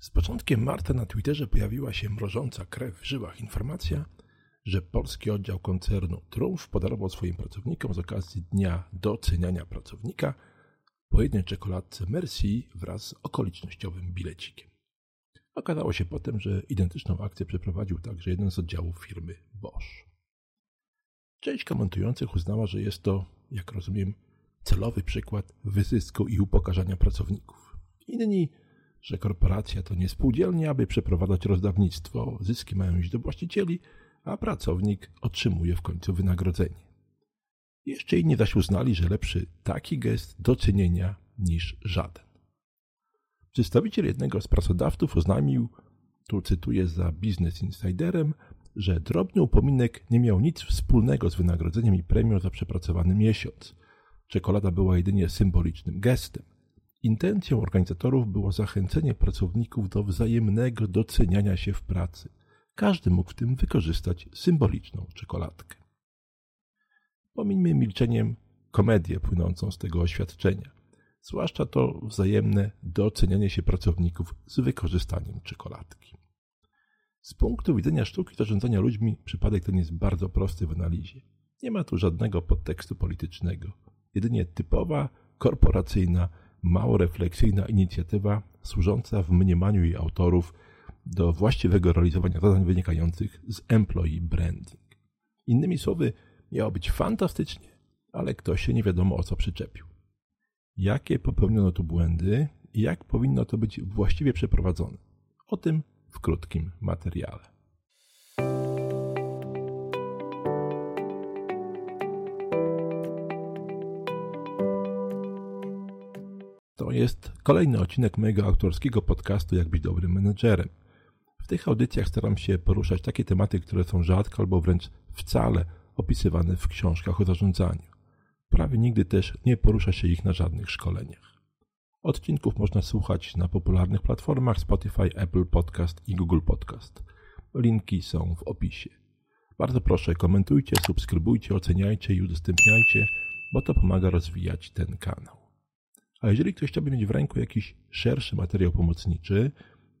Z początkiem marca na Twitterze pojawiła się mrożąca krew w żyłach informacja, że polski oddział koncernu Trumf podarował swoim pracownikom z okazji Dnia Doceniania Pracownika po jednej czekoladce Merci wraz z okolicznościowym bilecikiem. Okazało się potem, że identyczną akcję przeprowadził także jeden z oddziałów firmy Bosch. Część komentujących uznała, że jest to, jak rozumiem, celowy przykład wyzysku i upokarzania pracowników. Inni że korporacja to nie spółdzielnia, aby przeprowadzać rozdawnictwo, zyski mają iść do właścicieli, a pracownik otrzymuje w końcu wynagrodzenie. Jeszcze inni zaś uznali, że lepszy taki gest docenienia niż żaden. Przedstawiciel jednego z pracodawców oznajmił, tu cytuję za Business Insiderem, że drobny upominek nie miał nic wspólnego z wynagrodzeniem i premią za przepracowany miesiąc. Czekolada była jedynie symbolicznym gestem. Intencją organizatorów było zachęcenie pracowników do wzajemnego doceniania się w pracy. Każdy mógł w tym wykorzystać symboliczną czekoladkę. Pomińmy milczeniem komedię płynącą z tego oświadczenia, zwłaszcza to wzajemne docenianie się pracowników z wykorzystaniem czekoladki. Z punktu widzenia sztuki zarządzania ludźmi przypadek ten jest bardzo prosty w analizie. Nie ma tu żadnego podtekstu politycznego, jedynie typowa, korporacyjna mało refleksyjna inicjatywa służąca w mniemaniu jej autorów do właściwego realizowania zadań wynikających z employee branding. Innymi słowy, miało być fantastycznie, ale ktoś się nie wiadomo o co przyczepił. Jakie popełniono tu błędy i jak powinno to być właściwie przeprowadzone? O tym w krótkim materiale. Jest kolejny odcinek mojego autorskiego podcastu Jak być dobrym menedżerem. W tych audycjach staram się poruszać takie tematy, które są rzadko albo wręcz wcale opisywane w książkach o zarządzaniu. Prawie nigdy też nie porusza się ich na żadnych szkoleniach. Odcinków można słuchać na popularnych platformach Spotify, Apple Podcast i Google Podcast. Linki są w opisie. Bardzo proszę, komentujcie, subskrybujcie, oceniajcie i udostępniajcie, bo to pomaga rozwijać ten kanał. A jeżeli ktoś chciałby mieć w ręku jakiś szerszy materiał pomocniczy,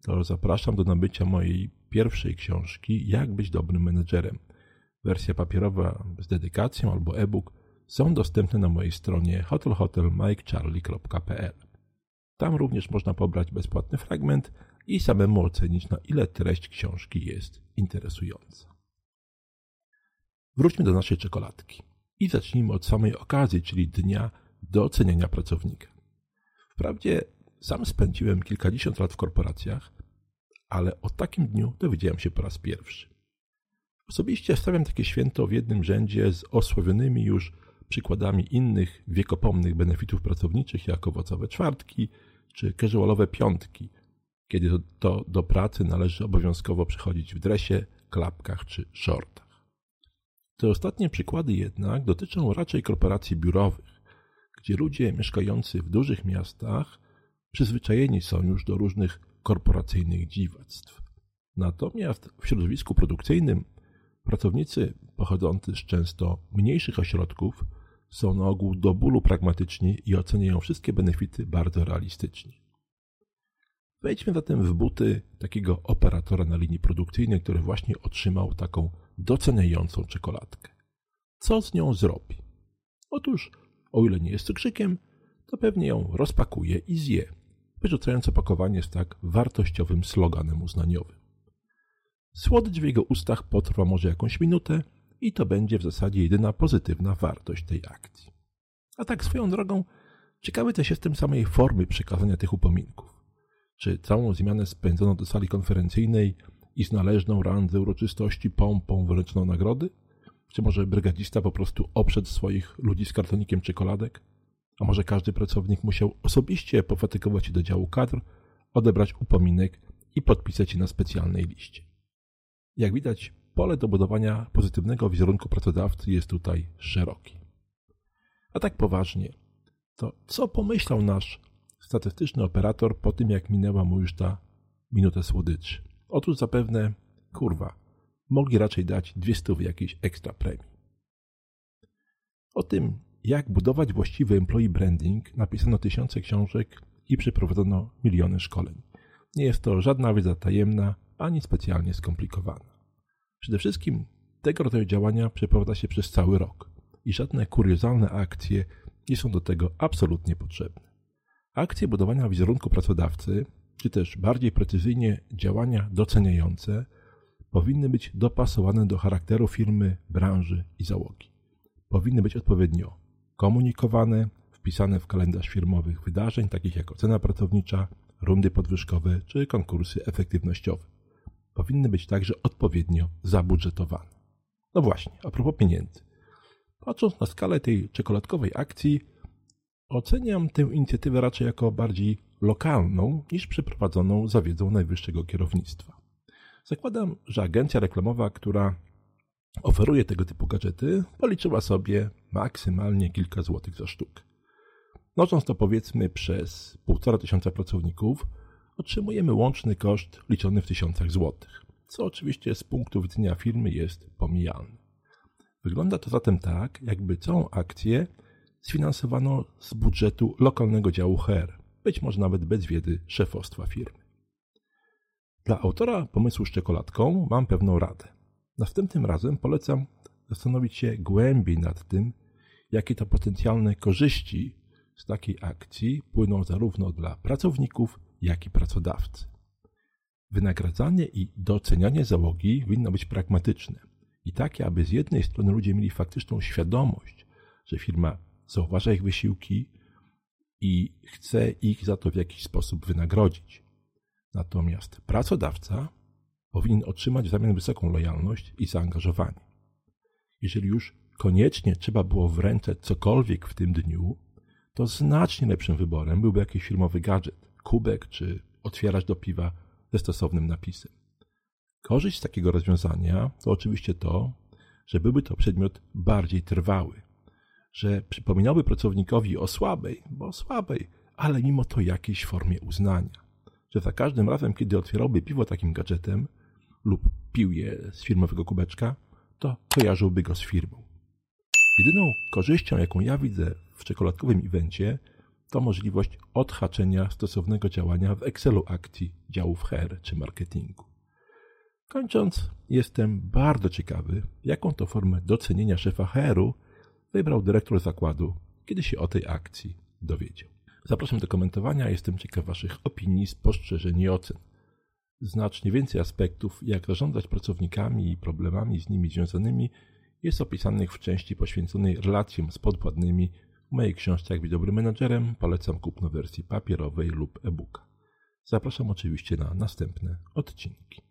to zapraszam do nabycia mojej pierwszej książki Jak być dobrym menedżerem. Wersja papierowa z dedykacją albo e-book są dostępne na mojej stronie hotelhotelmikecharlie.pl. Tam również można pobrać bezpłatny fragment i samemu ocenić, na ile treść książki jest interesująca. Wróćmy do naszej czekoladki i zacznijmy od samej okazji, czyli dnia doceniania pracownika. Wprawdzie sam spędziłem kilkadziesiąt lat w korporacjach, ale o takim dniu dowiedziałem się po raz pierwszy. Osobiście stawiam takie święto w jednym rzędzie z osławionymi już przykładami innych wiekopomnych benefitów pracowniczych, jak owocowe czwartki czy casualowe piątki, kiedy to do pracy należy obowiązkowo przychodzić w dresie, klapkach czy shortach. Te ostatnie przykłady jednak dotyczą raczej korporacji biurowych, gdzie ludzie mieszkający w dużych miastach przyzwyczajeni są już do różnych korporacyjnych dziwactw. Natomiast w środowisku produkcyjnym pracownicy pochodzący z często mniejszych ośrodków są na ogół do bólu pragmatyczni i oceniają wszystkie benefity bardzo realistycznie. Wejdźmy zatem w buty takiego operatora na linii produkcyjnej, który właśnie otrzymał taką doceniającą czekoladkę. Co z nią zrobi? Otóż o ile nie jest cukrzykiem, to pewnie ją rozpakuje i zje, wyrzucając opakowanie z tak wartościowym sloganem uznaniowym. Słodycz w jego ustach potrwa może jakąś minutę i to będzie w zasadzie jedyna pozytywna wartość tej akcji. A tak swoją drogą, ciekawy też jestem samej formy przekazania tych upominków. Czy całą zmianę spędzono do sali konferencyjnej i z należną randze uroczystości pompą wręczono nagrody? Czy może brygadzista po prostu oprzedł swoich ludzi z kartonikiem czekoladek? A może każdy pracownik musiał osobiście pofatykować się do działu kadr, odebrać upominek i podpisać się na specjalnej liście? Jak widać, pole do budowania pozytywnego wizerunku pracodawcy jest tutaj szerokie. A tak poważnie, to co pomyślał nasz statystyczny operator po tym, jak minęła mu już ta minuta słodyczy? Otóż zapewne, kurwa, mogli raczej dać dwie stówy jakiejś ekstra premii. O tym, jak budować właściwy employee branding, napisano tysiące książek i przeprowadzono miliony szkoleń. Nie jest to żadna wiedza tajemna, ani specjalnie skomplikowana. Przede wszystkim tego rodzaju działania przeprowadza się przez cały rok i żadne kuriozalne akcje nie są do tego absolutnie potrzebne. Akcje budowania wizerunku pracodawcy, czy też bardziej precyzyjnie działania doceniające, powinny być dopasowane do charakteru firmy, branży i załogi. Powinny być odpowiednio komunikowane, wpisane w kalendarz firmowych wydarzeń, takich jak ocena pracownicza, rundy podwyżkowe czy konkursy efektywnościowe. Powinny być także odpowiednio zabudżetowane. No właśnie, a propos pieniędzy. Patrząc na skalę tej czekoladkowej akcji, oceniam tę inicjatywę raczej jako bardziej lokalną niż przeprowadzoną za wiedzą najwyższego kierownictwa. Zakładam, że agencja reklamowa, która oferuje tego typu gadżety, policzyła sobie maksymalnie kilka złotych za sztukę. Mnożąc to powiedzmy przez półtora tysiąca pracowników, otrzymujemy łączny koszt liczony w tysiącach złotych, co oczywiście z punktu widzenia firmy jest pomijalne. Wygląda to zatem tak, jakby całą akcję sfinansowano z budżetu lokalnego działu HR, być może nawet bez wiedzy szefostwa firmy. Dla autora pomysłu z czekoladką mam pewną radę. Następnym razem polecam zastanowić się głębiej nad tym, jakie to potencjalne korzyści z takiej akcji płyną zarówno dla pracowników, jak i pracodawcy. Wynagradzanie i docenianie załogi winno być pragmatyczne i takie, aby z jednej strony ludzie mieli faktyczną świadomość, że firma zauważa ich wysiłki i chce ich za to w jakiś sposób wynagrodzić. Natomiast pracodawca powinien otrzymać w zamian wysoką lojalność i zaangażowanie. Jeżeli już koniecznie trzeba było wręczać cokolwiek w tym dniu, to znacznie lepszym wyborem byłby jakiś firmowy gadżet, kubek czy otwieracz do piwa ze stosownym napisem. Korzyść z takiego rozwiązania to oczywiście to, że byłby to przedmiot bardziej trwały, że przypominałby pracownikowi o słabej, bo słabej, ale mimo to jakiejś formie uznania, że za każdym razem, kiedy otwierałby piwo takim gadżetem lub pił je z firmowego kubeczka, to kojarzyłby go z firmą. Jedyną korzyścią, jaką ja widzę w czekoladkowym evencie, to możliwość odhaczenia stosownego działania w Excelu akcji działów HR czy marketingu. Kończąc, jestem bardzo ciekawy, jaką to formę docenienia szefa HR-u wybrał dyrektor zakładu, kiedy się o tej akcji dowiedział. Zapraszam do komentowania, jestem ciekaw Waszych opinii, spostrzeżeń i ocen. Znacznie więcej aspektów, jak zarządzać pracownikami i problemami z nimi związanymi, jest opisanych w części poświęconej relacjom z podwładnymi w mojej książce Jak być dobrym menadżerem. Polecam kupno wersji papierowej lub e-booka. Zapraszam oczywiście na następne odcinki.